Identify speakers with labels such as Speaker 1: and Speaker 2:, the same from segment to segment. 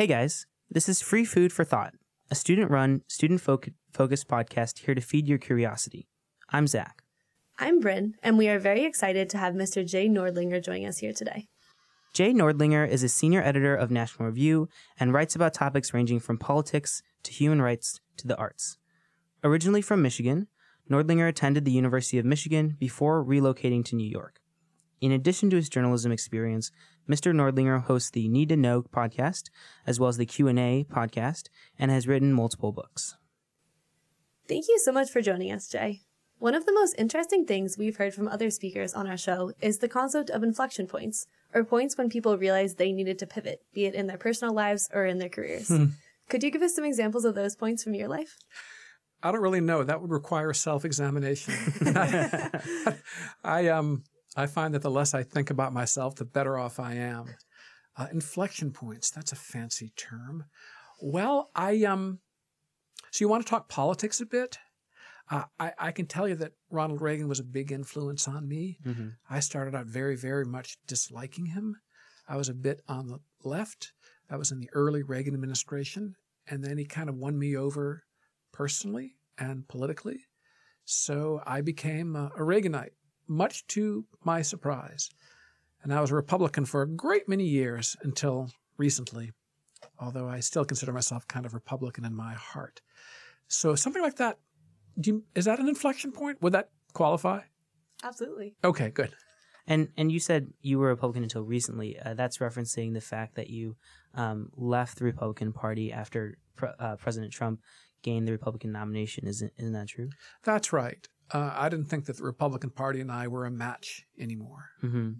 Speaker 1: Hey guys, this is Free Food for Thought, a student run, student focused podcast here to feed your curiosity. I'm Zach.
Speaker 2: I'm Bryn, and we are very excited to have Mr. Jay Nordlinger join us here today.
Speaker 1: Jay Nordlinger is a senior editor of National Review and writes about topics ranging from politics to human rights to the arts. Originally from Michigan, Nordlinger attended the University of Michigan before relocating to New York. In addition to his journalism experience, Mr. Nordlinger hosts the Need to Know podcast as well as the Q&A podcast and has written multiple books.
Speaker 2: Thank you so much for joining us, Jay. One of the most interesting things we've heard from other speakers on our show is the concept of inflection points, or points when people realized they needed to pivot, be it in their personal lives or in their careers. Hmm. Could you give us some examples of those points from your life?
Speaker 3: I don't really know. That would require self-examination. I um I find that the less I think about myself, the better off I am. Uh, inflection points. That's a fancy term. Well, I um. So you want to talk politics a bit? Uh, I, I, can tell you that Ronald Reagan was a big influence on me. Mm-hmm. I started out very, very much disliking him. I was a bit on the left. That was in the early Reagan administration. And then he kind of won me over personally and politically. So I became a, a Reaganite, much to my surprise. And I was a Republican for a great many years until recently, although I still consider myself kind of Republican in my heart. So something like that you, is that an inflection point? Would that qualify?
Speaker 2: Absolutely.
Speaker 3: Okay, good.
Speaker 1: And and you said you were a Republican until recently. Uh, that's referencing the fact that you um, left the Republican Party after pre- uh, President Trump gained the Republican nomination. Isn't isn't that true?
Speaker 3: That's right. Uh, I didn't think that the Republican Party and I were a match anymore.
Speaker 1: Mm-hmm.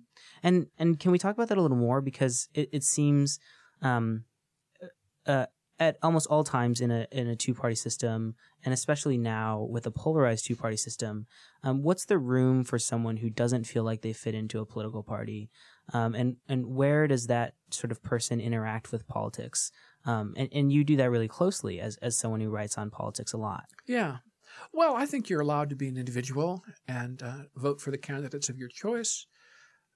Speaker 1: And and can we talk about that a little more because it it seems um, uh, at almost all times in a in a two party system, and especially now with a polarized two party system, um, what's the room for someone who doesn't feel like they fit into a political party, um, and and where does that sort of person interact with politics? Um, and and you do that really closely as as someone who writes on politics a lot.
Speaker 3: Yeah. Well, I think you're allowed to be an individual and uh, vote for the candidates of your choice.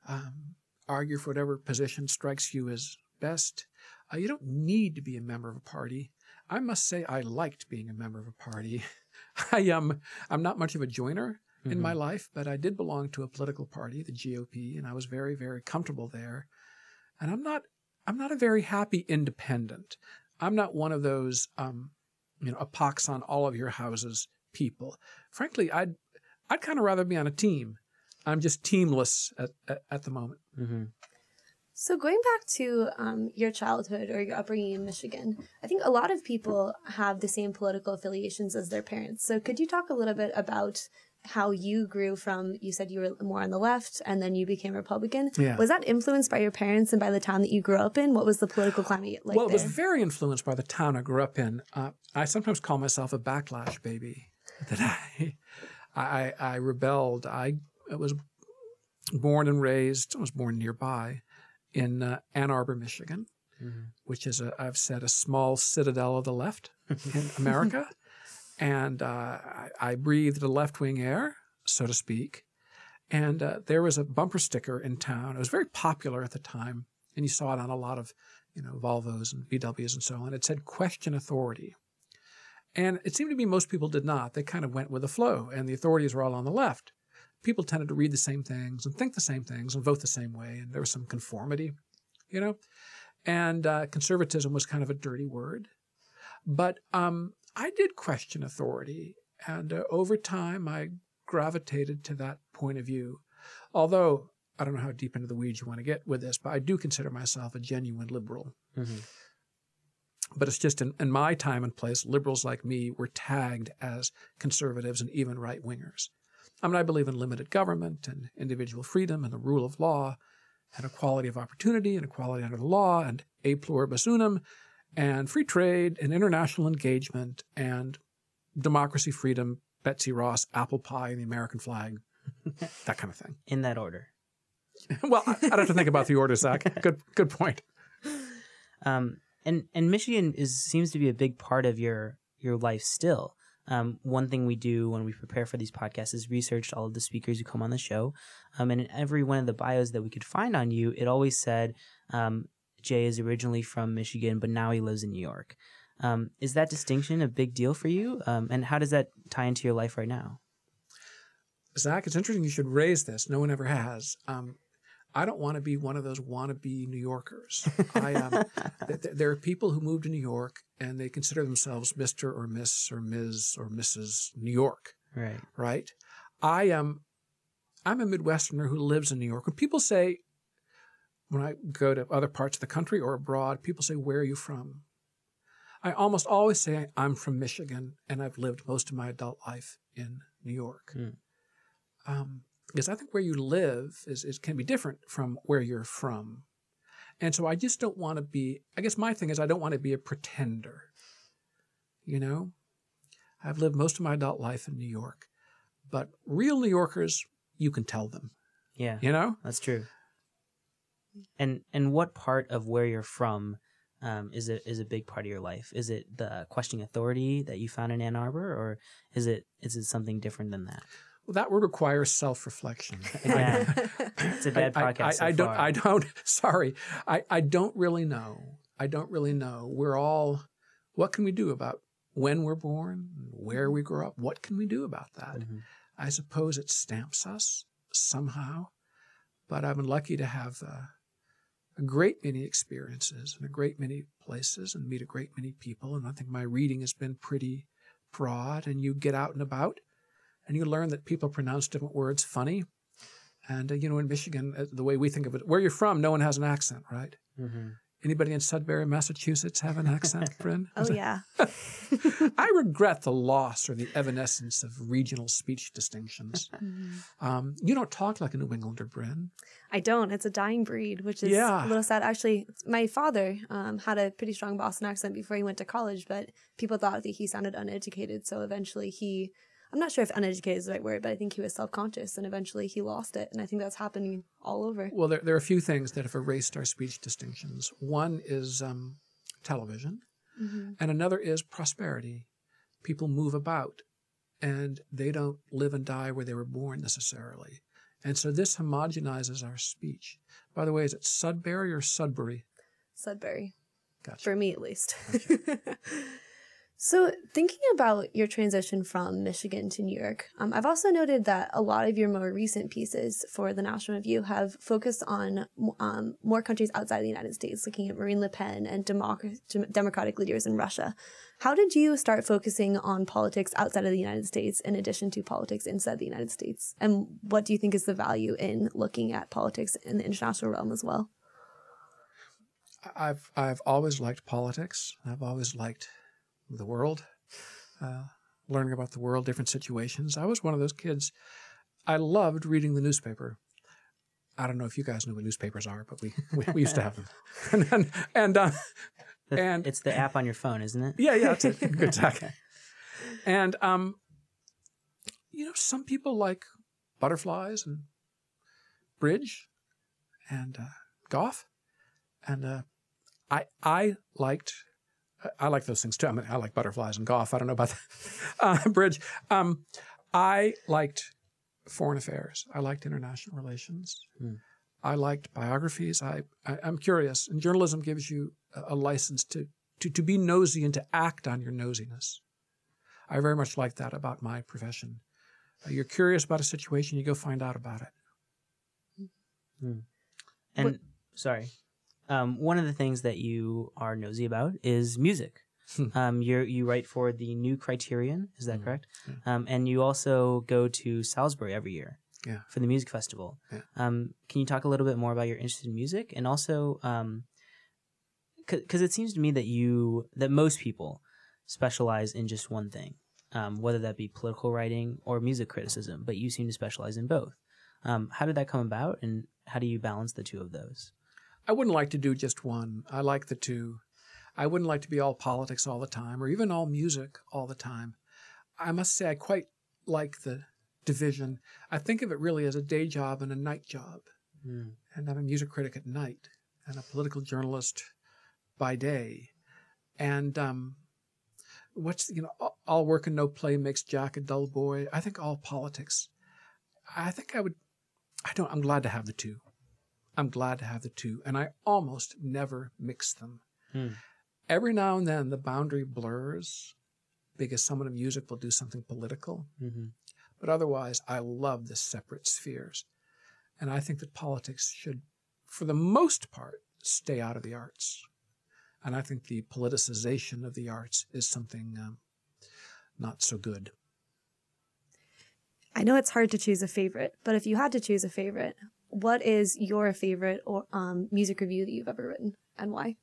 Speaker 3: Um, argue for whatever position strikes you as best. Uh, you don't need to be a member of a party. I must say I liked being a member of a party. I um I'm not much of a joiner mm-hmm. in my mm-hmm. life, but I did belong to a political party, the GOP, and I was very very comfortable there. And I'm not I'm not a very happy independent. I'm not one of those um you know a pox on all of your houses people. Frankly, I'd I'd kind of rather be on a team. I'm just teamless at at, at the moment. Mm-hmm.
Speaker 2: So going back to um, your childhood or your upbringing in Michigan, I think a lot of people have the same political affiliations as their parents. So could you talk a little bit about how you grew from you said you were more on the left and then you became Republican. Yeah. Was that influenced by your parents and by the town that you grew up in? What was the political climate like?
Speaker 3: Well, it
Speaker 2: there?
Speaker 3: was very influenced by the town I grew up in. Uh, I sometimes call myself a backlash baby. That I, I, I rebelled. I was born and raised. I was born nearby in uh, Ann Arbor, Michigan, mm-hmm. which is, a, I've said, a small citadel of the left in America. and uh, I, I, breathed a left wing air, so to speak. And uh, there was a bumper sticker in town. It was very popular at the time, and you saw it on a lot of, you know, Volvos and VWs and so on. It said "Question Authority," and it seemed to me most people did not. They kind of went with the flow, and the authorities were all on the left people tended to read the same things and think the same things and vote the same way, and there was some conformity, you know. And uh, conservatism was kind of a dirty word, but um, I did question authority, and uh, over time I gravitated to that point of view. Although I don't know how deep into the weeds you want to get with this, but I do consider myself a genuine liberal. Mm-hmm. But it's just in, in, my time and place, liberals like me were tagged as conservatives and even right wingers. I mean, I believe in limited government and individual freedom and the rule of law and equality of opportunity and equality under the law and a pluribus unum and free trade and international engagement and democracy, freedom, Betsy Ross, apple pie, and the American flag, that kind of thing.
Speaker 1: In that order.
Speaker 3: well, I'd have to think about the order, Zach. Good, good point.
Speaker 1: Um, and and Michigan is seems to be a big part of your your life still. Um, one thing we do when we prepare for these podcasts is research all of the speakers who come on the show. Um, and in every one of the bios that we could find on you, it always said um, Jay is originally from Michigan, but now he lives in New York. Um, is that distinction a big deal for you? Um, and how does that tie into your life right now?
Speaker 3: Zach, it's interesting you should raise this. No one ever has. Um, I don't want to be one of those wannabe New Yorkers. I, um, th- th- there are people who move to New York and they consider themselves Mr. or Miss or Ms. or Mrs. New York,
Speaker 1: Right.
Speaker 3: right? I am, I'm a Midwesterner who lives in New York. When people say, when I go to other parts of the country or abroad, people say, "Where are you from?" I almost always say, "I'm from Michigan, and I've lived most of my adult life in New York."
Speaker 1: Hmm.
Speaker 3: Um, because I think where you live is, is can be different from where you're from, and so I just don't want to be. I guess my thing is I don't want to be a pretender. You know, I've lived most of my adult life in New York, but real New Yorkers, you can tell them.
Speaker 1: Yeah.
Speaker 3: You know,
Speaker 1: That's true. And and what part of where you're from um, is it is a big part of your life? Is it the questioning authority that you found in Ann Arbor, or is it is it something different than that?
Speaker 3: Well, that would require self-reflection.
Speaker 1: Yeah. It's a bad
Speaker 3: I,
Speaker 1: podcast.
Speaker 3: I,
Speaker 1: so
Speaker 3: I don't.
Speaker 1: far.
Speaker 3: I don't. Sorry, I, I don't really know. I don't really know. We're all. What can we do about when we're born, where we grow up? What can we do about that?
Speaker 1: Mhm.
Speaker 3: I suppose it stamps us somehow, but I've been lucky to have uh, a great many experiences and a great many places and meet a great many people. And I think my reading has been pretty broad. And you get out and about, and you learn that people pronounce different words funny. And uh, you know, in Michigan, uh, the way we think of it, where you're from, no one has an accent, right?
Speaker 1: Mhm.
Speaker 3: Anybody in Sudbury, Massachusetts, have an accent, Bryn?
Speaker 2: Oh yeah.
Speaker 3: I regret the loss or the evanescence of regional speech distinctions.
Speaker 2: Mm-hmm.
Speaker 3: Um, you don't talk like a New Englander, Bryn.
Speaker 2: I don't. It's a dying breed, which is
Speaker 3: Yeah.
Speaker 2: a little sad. Actually, my father um, had a pretty strong Boston accent before he went to college, but people thought that he sounded uneducated. So eventually he, I'm not sure if uneducated is the right word, but I think he was self conscious and eventually he lost it. And I think that's happening all over.
Speaker 3: Well, there, there are a few things that have erased our speech distinctions. One is um, television,
Speaker 2: hmm
Speaker 3: and another is prosperity. People move about, and they don't live and die where they were born necessarily. And so this homogenizes our speech. By the way, is it Sudbury or Sudbury?
Speaker 2: Sudbury.
Speaker 3: Gotcha.
Speaker 2: for me at least. so, thinking about your transition from Michigan to New York, um, I've also noted that a lot of your more recent pieces for the National Review have focused on um, more countries outside the United States, looking at Marine Le Pen and democ- democratic leaders in Russia. How did you start focusing on politics outside of the United States in addition to politics inside the United States? And what do you think is the value in looking at politics in the international realm as well?
Speaker 3: I've I've always liked politics. I've always liked the world, uh, learning about the world, different situations. I was one of those kids. I loved reading the newspaper. I don't know if you guys know what newspapers are, but we we, we used to have them. and and, and uh,
Speaker 1: The-
Speaker 3: And-
Speaker 1: it's the app on your phone, isn't it?
Speaker 3: yeah, yeah, that's it. Good talk. And um, you know, some people like butterflies and bridge and uh, golf, and uh, I I liked I like those things too. I mean, I like butterflies and golf. I don't know about the, uh, bridge. Um, I liked foreign affairs. I liked international relations.
Speaker 1: Hmm.
Speaker 3: I liked biographies. I, I I'm curious, and journalism gives you a, a license to, to to be nosy and to act on your nosiness. I very much like that about my profession. Uh, you're curious about a situation, you go find out about it.
Speaker 1: And
Speaker 2: What-
Speaker 1: sorry, um, one of the things that you are nosy about is music.
Speaker 3: Hmm.
Speaker 1: um, you you write for the New Criterion, is that
Speaker 3: Mhm.
Speaker 1: correct? Um, and you also go to Salzburg every year.
Speaker 3: Yeah.
Speaker 1: For the music festival.
Speaker 3: Yeah.
Speaker 1: Um, can you talk a little bit more about your interest in music and also, um, because it seems to me that you that most people specialize in just one thing, um, whether that be political writing or music criticism, but you seem to specialize in both. Um, how did that come about, and how do you balance the two of those?
Speaker 3: I wouldn't like to do just one. I like the two. I wouldn't like to be all politics all the time or even all music all the time. I must say, I quite like the division. I think of it really as a day job and a night job. And I'm a music critic at night and a political journalist by day. And um, what's, you know, all work and no play makes Jack a dull boy. I think all politics. I think I would, I don't, I'm glad to have the two. I'm glad to have the two, and I almost never mix them.
Speaker 1: Hmm.
Speaker 3: Every now and then, the boundary blurs because someone in music will do something political.
Speaker 1: Mm-hmm.
Speaker 3: But otherwise, I love the separate spheres. And I think that politics should, for the most part, stay out of the arts. And I think the politicization of the arts is something um, not so good.
Speaker 2: I know it's hard to choose a favorite, but if you had to choose a favorite, what is your favorite or um, music review that you've ever written and why?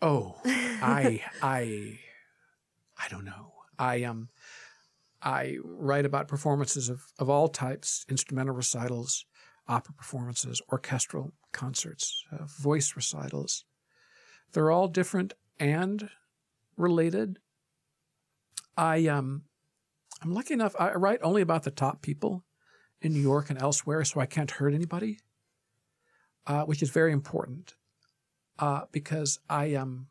Speaker 3: Oh, I, I, I don't know. I um, I write about performances of, of all types: instrumental recitals, opera performances, orchestral concerts, uh, voice recitals. They're all different and related. I um, I'm lucky enough. I write only about the top people in New York and elsewhere, so I can't hurt anybody, uh, which is very important uh, because I um,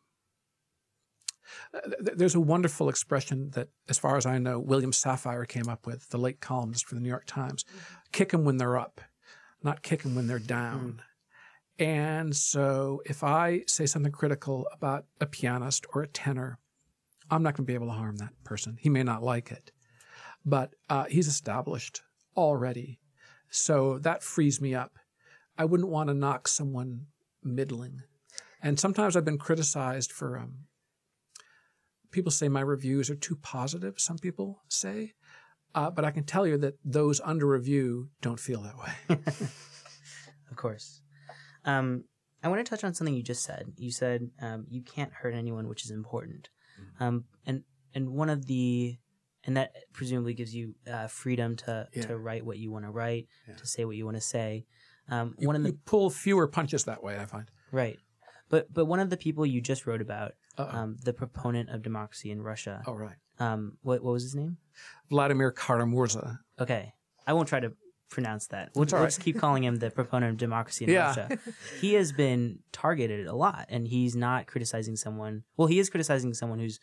Speaker 3: th- there's a wonderful expression that, as far as I know, William Safire came up with, the late columnist for the New York Times: "Kick them when they're up, not kick them when they're down." And so, if I say something critical about a pianist or a tenor, I'm not going to be able to harm that person. He may not like it, but uh, he's established already, so that frees me up. I wouldn't want to knock someone middling. And sometimes I've been criticized for um, people say my reviews are too positive, some people say. Uh, but I can tell you that those under review don't feel that way.
Speaker 1: Of course. Um, I want to touch on something you just said. You said um, you can't hurt anyone, which is important. Um, and and one of the and that presumably gives you uh, freedom to
Speaker 3: Yeah.
Speaker 1: to write what you want to write,
Speaker 3: Yeah.
Speaker 1: to say what you want to say. Um,
Speaker 3: You,
Speaker 1: one of the
Speaker 3: you pull fewer punches that way, I find.
Speaker 1: right, but but one of the people you just wrote about, um, the proponent of democracy in Russia.
Speaker 3: oh, right.
Speaker 1: Um, what what was his name?
Speaker 3: Vladimir Kara-Murza.
Speaker 1: Okay, I won't try to pronounce that. We'll, we'll
Speaker 3: right.
Speaker 1: just keep calling him the proponent of democracy in
Speaker 3: Yeah.
Speaker 1: Russia. He has been targeted a lot, and he's not criticizing someone. Well, he is criticizing someone who's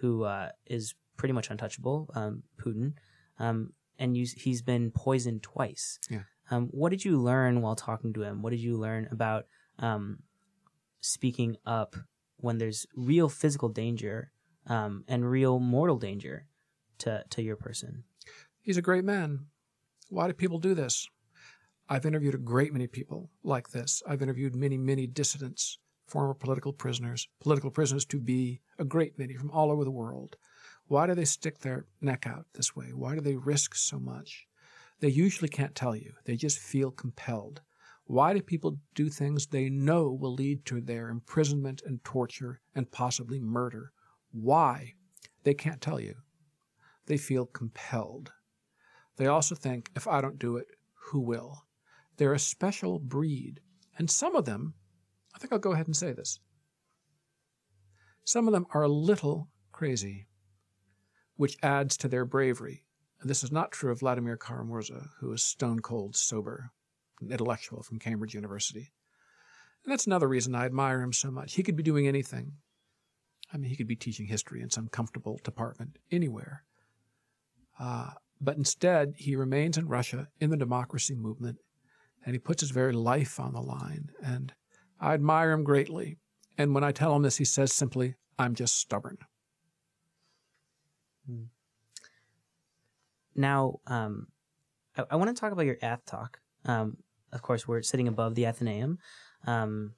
Speaker 1: who uh, is pretty much untouchable, um, Putin, um, and you, he's been poisoned twice.
Speaker 3: Yeah.
Speaker 1: Um, what did you learn while talking to him? What did you learn about um, speaking up when there's real physical danger um, and real mortal danger to to your person?
Speaker 3: He's a great man. Why do people do this? I've interviewed a great many people like this. I've interviewed many, many dissidents, former political prisoners, political prisoners to be, a great many from all over the world. Why do they stick their neck out this way? Why do they risk so much? They usually can't tell you. They just feel compelled. Why do people do things they know will lead to their imprisonment and torture and possibly murder? Why? They can't tell you. They feel compelled. They also think, if I don't do it, who will? They're a special breed. And some of them, I think I'll go ahead and say this, some of them are a little crazy, which adds to their bravery. And this is not true of Vladimir Kara-Murza, who is stone cold sober, an intellectual from Cambridge University. And that's another reason I admire him so much. He could be doing anything. I mean, he could be teaching history in some comfortable department anywhere. Uh, but instead, he remains in Russia in the democracy movement, and he puts his very life on the line. And I admire him greatly. And when I tell him this, he says simply, I'm just stubborn.
Speaker 1: Now, um, I, I want to talk about your Ath talk. Um, of course, we're sitting above the Athenaeum. Um,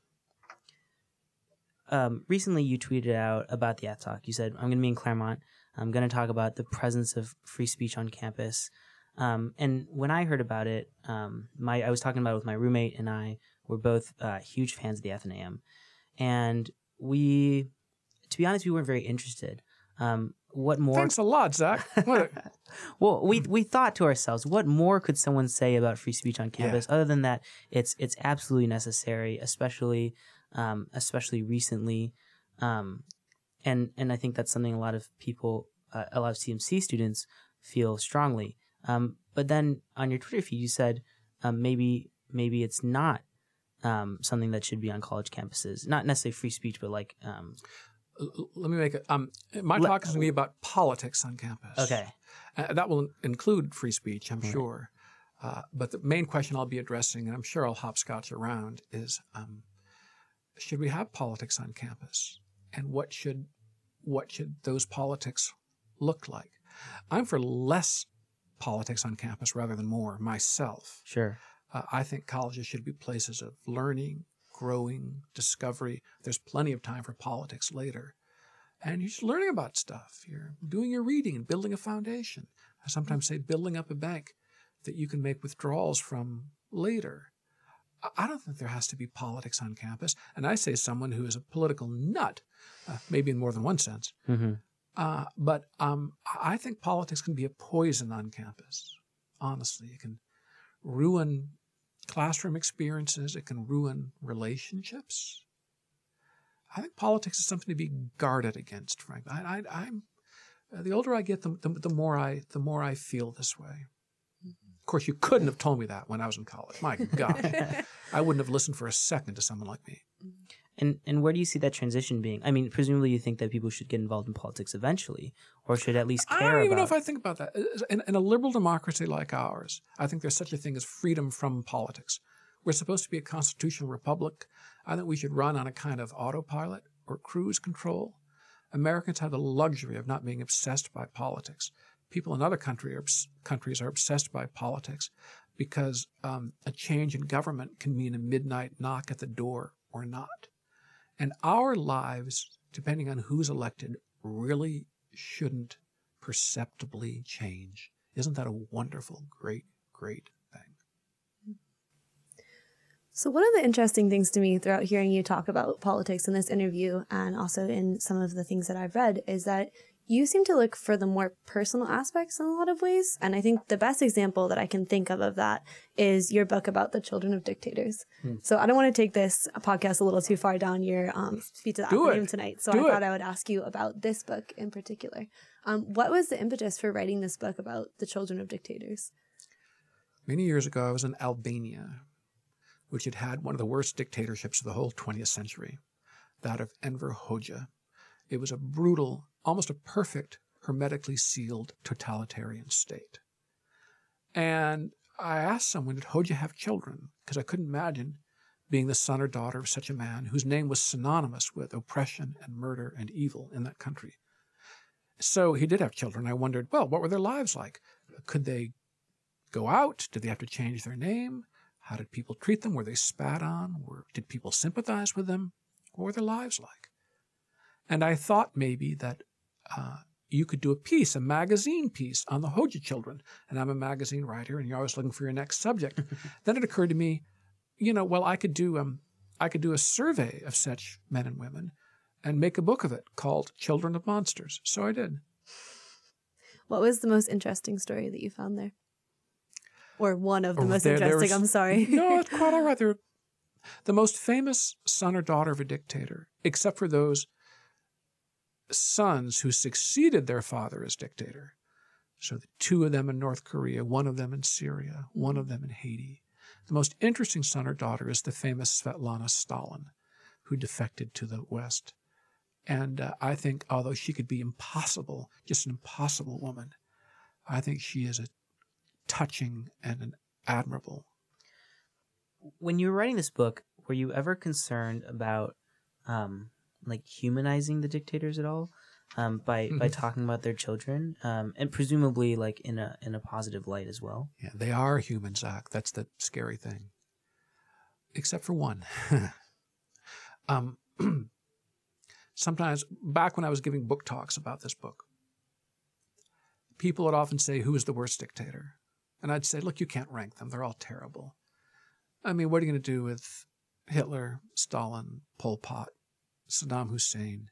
Speaker 1: um, recently, you tweeted out about the Ath talk. You said, "I'm going to be in Claremont. I'm going to talk about the presence of free speech on campus." Um, and when I heard about it, um, my I was talking about it with my roommate, and I were both uh, huge fans of the Athenaeum, and we, to be honest, we weren't very interested. Um, what more?
Speaker 3: Thanks a lot, Zach. A-
Speaker 1: Well, we we thought to ourselves, what more could someone say about free speech on campus other than that it's it's absolutely necessary, especially um, especially recently, um, and and I think that's something a lot of people, uh, a lot of CMC students feel strongly. Um, but then on your Twitter feed, you said um, maybe maybe it's not um, something that should be on college campuses, not necessarily free speech, but like um,
Speaker 3: let me make it. Um, my
Speaker 1: Let-
Speaker 3: talk is going to be about politics on campus.
Speaker 1: okay,
Speaker 3: Uh, that will include free speech, I'm
Speaker 1: Right.
Speaker 3: sure. Uh, but the main question I'll be addressing, and I'm sure I'll hopscotch around, is um, should we have politics on campus, and what should what should those politics look like? I'm for less politics on campus rather than more myself.
Speaker 1: Sure.
Speaker 3: Uh, I think colleges should be places of learning, growing, discovery. There's plenty of time for politics later. And you're just learning about stuff. You're doing your reading and building a foundation. I sometimes say building up a bank that you can make withdrawals from later. I don't think there has to be politics on campus. And I say someone who is a political nut, uh, maybe in more than one sense.
Speaker 1: Mm-hmm.
Speaker 3: Uh, but um, I think politics can be a poison on campus. Honestly, it can ruin classroom experiences. It can ruin relationships. I think politics is something to be guarded against, frankly. I, am uh, the older I get, the, the, the, more I the more I feel this way. Of course, you couldn't have told me that when I was in college. My gosh, I wouldn't have listened for a second to someone like me.
Speaker 1: And and where do you see that transition being? I mean, presumably you think that people should get involved in politics eventually, or should at least care. About.
Speaker 3: I don't even know if I think about that. In, in a liberal democracy like ours, I think there's such a thing as freedom from politics. We're supposed to be a constitutional republic. I think we should run on a kind of autopilot or cruise control. Americans have the luxury of not being obsessed by politics. People in other country are, countries are obsessed by politics because um, a change in government can mean a midnight knock at the door or not. And our lives, depending on who's elected, really shouldn't perceptibly change. Isn't that a wonderful, great, great?
Speaker 2: So, one of the interesting things to me throughout hearing you talk about politics in this interview and also in some of the things that I've read is that you seem to look for the more personal aspects in a lot of ways. And I think the best example that I can think of of that is your book about the children of dictators. Hmm. So I don't want to take this podcast a little too far down your um, speech the acronym tonight. So Do I thought I would ask you about this book in particular. Um, what was the impetus for writing this book about the children of dictators?
Speaker 3: Many years ago, I was in Albania, which had had one of the worst dictatorships of the whole 20th century, that of Enver Hoxha. It was a brutal almost a perfect, hermetically sealed totalitarian state. And I asked someone, did Hoxha have children? Because I couldn't imagine being the son or daughter of such a man whose name was synonymous with oppression and murder and evil in that country. So he did have children. I wondered, well, what were their lives like? Could they go out? Did they have to change their name? How did people treat them? Were they spat on? Were, did people sympathize with them? What were their lives like? And I thought maybe that uh, you could do a piece, a magazine piece on the Hoxha children. And I'm a magazine writer, and you're always looking for your next subject. then it occurred to me, you know, well, I could do um, I could do a survey of such men and women, and make a book of it called "Children of Monsters." So I did.
Speaker 2: What was the most interesting story that you found there? Or one of the oh, most there, interesting, I'm sorry.
Speaker 3: no, it's quite all right. They're the most famous son or daughter of a dictator, except for those sons who succeeded their father as dictator. So the two of them in North Korea, one of them in Syria, one of them in Haiti. The most interesting son or daughter is the famous Svetlana Stalin, who defected to the West. And uh, I think, although she could be impossible, just an impossible woman, I think she is a touching and admirable.
Speaker 1: When you were writing this book, were you ever concerned about um, like humanizing the dictators at all um, by mm-hmm. by talking about their children um, and presumably like in a in a positive light as well.
Speaker 3: Yeah, they are human, Zach. That's the scary thing. Except for one. um, sometimes back when I was giving book talks about this book, people would often say, "Who is the worst dictator?" And I'd say, "Look, you can't rank them. They're all terrible." I mean, what are you going to do with Hitler, Stalin, Pol Pot? Saddam Hussein,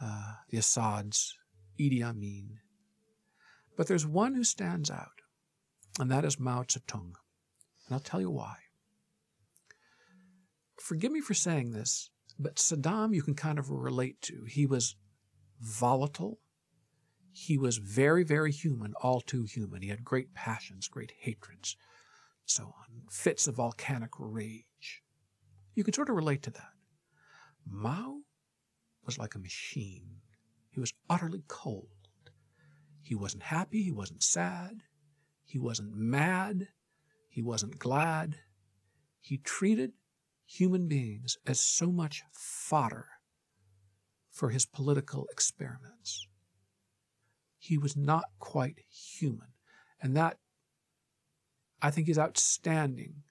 Speaker 3: uh, the Assads, Idi Amin. But there's one who stands out, and that is Mao Zedong. And I'll tell you why. Forgive me for saying this, but Saddam you can kind of relate to. He was volatile. He was very, very human, all too human. He had great passions, great hatreds, so on, fits of volcanic rage. You can sort of relate to that. Mao was like a machine. He was utterly cold. He wasn't happy. He wasn't sad. He wasn't mad. He wasn't glad. He treated human beings as so much fodder for his political experiments. He was not quite human. And that, I think, is outstanding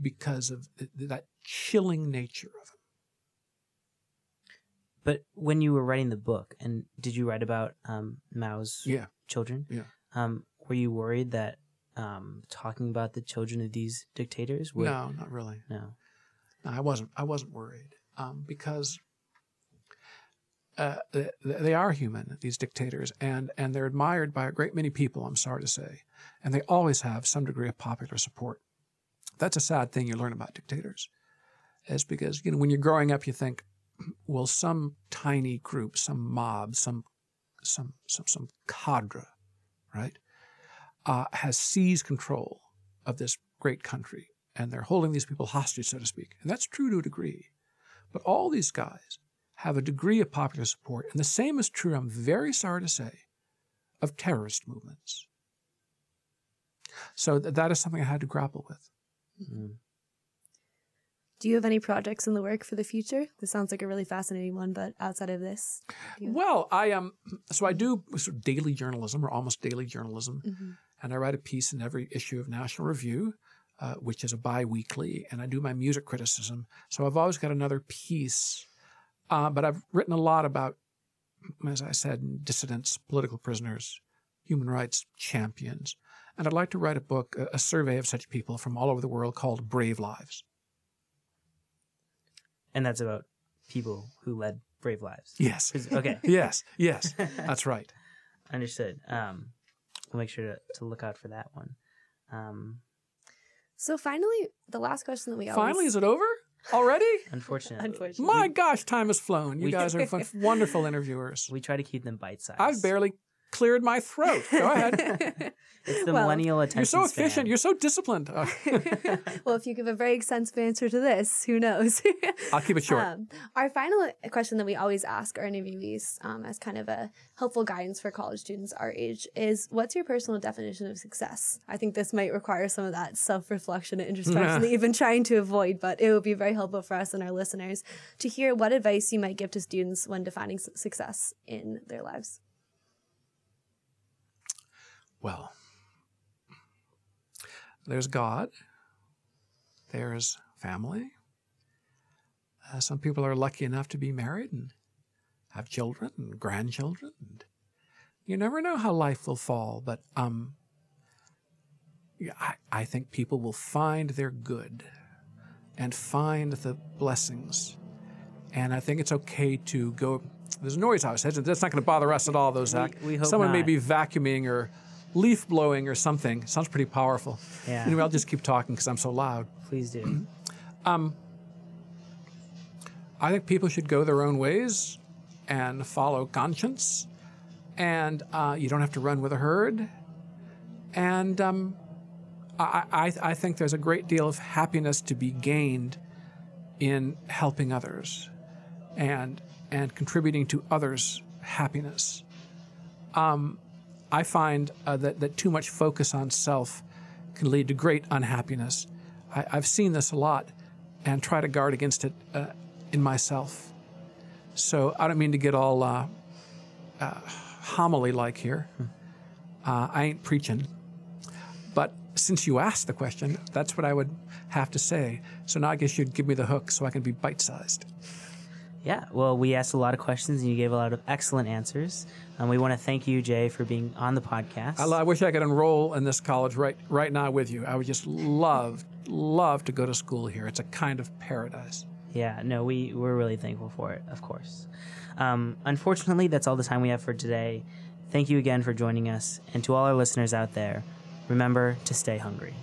Speaker 3: because of th- that chilling nature of him.
Speaker 1: But when you were writing the book, and did you write about um, Mao's
Speaker 3: Yeah.
Speaker 1: children?
Speaker 3: Yeah.
Speaker 1: Um, were you worried that um, talking about the children of these dictators would
Speaker 3: No, not really.
Speaker 1: no
Speaker 3: No, I wasn't. I wasn't worried um, because uh, they are human. These dictators, and and they're admired by a great many people. I'm sorry to say, and they always have some degree of popular support. That's a sad thing you learn about dictators, is because you know when you're growing up, you think, well, some tiny group, some mob, some some some some cadre, right, uh, has seized control of this great country and they're holding these people hostage, so to speak. And that's true to a degree. But all these guys have a degree of popular support. And the same is true, I'm very sorry to say, of terrorist movements. So th- that is something I had to grapple with.
Speaker 1: Mm.
Speaker 2: Do you have any projects in the work for the future? This sounds like a really fascinating one, but outside of this, you-
Speaker 3: Well, I am. so I do sort of daily journalism or almost daily journalism.
Speaker 2: Mhm.
Speaker 3: and I write a piece in every issue of National Review, uh, which is a bi-weekly, and I do my music criticism. So I've always got another piece, uh, but I've written a lot about, as I said, dissidents, political prisoners, human rights champions, and I'd like to write a book, a, a survey of such people from all over the world called Brave Lives.
Speaker 1: and that's about people who led brave lives.
Speaker 3: Yes.
Speaker 1: Okay,
Speaker 3: yes, yes, that's right.
Speaker 1: understood. Um, we'll make sure to, to look out for that one. Um,
Speaker 2: So finally, the last question that we always
Speaker 3: Finally, is it over already?
Speaker 1: unfortunately,
Speaker 2: Unfortunately.
Speaker 3: My gosh, time has flown. You
Speaker 1: We-
Speaker 3: guys are fun- wonderful interviewers.
Speaker 1: we try to keep them bite sized.
Speaker 3: I've barely cleared my throat. Go ahead.
Speaker 1: It's the
Speaker 2: Well,
Speaker 1: millennial attention.
Speaker 3: You're so
Speaker 1: span.
Speaker 3: efficient. You're so disciplined.
Speaker 2: Well, if you give a very extensive answer to this, who knows?
Speaker 3: I'll keep it short.
Speaker 2: Um, our final question that we always ask our interviewees um, as kind of a helpful guidance for college students our age is what's your personal definition of success? I think this might require some of that self reflection and introspection that you've been trying to avoid, but it would be very helpful for us and our listeners to hear what advice you might give to students when defining su- success in their lives.
Speaker 3: Well, there's God. There's family. Uh, some people are lucky enough to be married and have children and grandchildren. And you never know how life will fall, but um, I, I think people will find their good and find the blessings. And I think it's okay to go. There's a noise house. That's that's not going to bother us at all, though, Zach.
Speaker 1: we hope
Speaker 3: Someone may be vacuuming or leaf blowing or something. Sounds pretty powerful.
Speaker 1: Yeah.
Speaker 3: Anyway, I'll just keep talking because I'm so loud.
Speaker 1: Please do.
Speaker 3: I think people should go their own ways and follow conscience, and uh, you don't have to run with a herd. And um, I, I, I think there's a great deal of happiness to be gained in helping others and and contributing to others' happiness. Um, I find uh, that that too much focus on self can lead to great unhappiness. I, I've seen this a lot, and try to guard against it uh, in myself. So I don't mean to get all uh, uh, homily-like here. Uh, I ain't preaching, but since you asked the question, that's what I would have to say. So now I guess you'd give me the hook so I can be bite-sized.
Speaker 1: Yeah, well, we asked a lot of questions and you gave a lot of excellent answers. And we want to thank you, Jay, for being on the podcast.
Speaker 3: I, I wish I could enroll in this college right right now with you. I would just love love to go to school here. It's a kind of paradise.
Speaker 1: Yeah, no, we, we're really thankful for it, of course. Um, unfortunately, that's all the time we have for today. Thank you again for joining us. And to all our listeners out there, remember to stay hungry.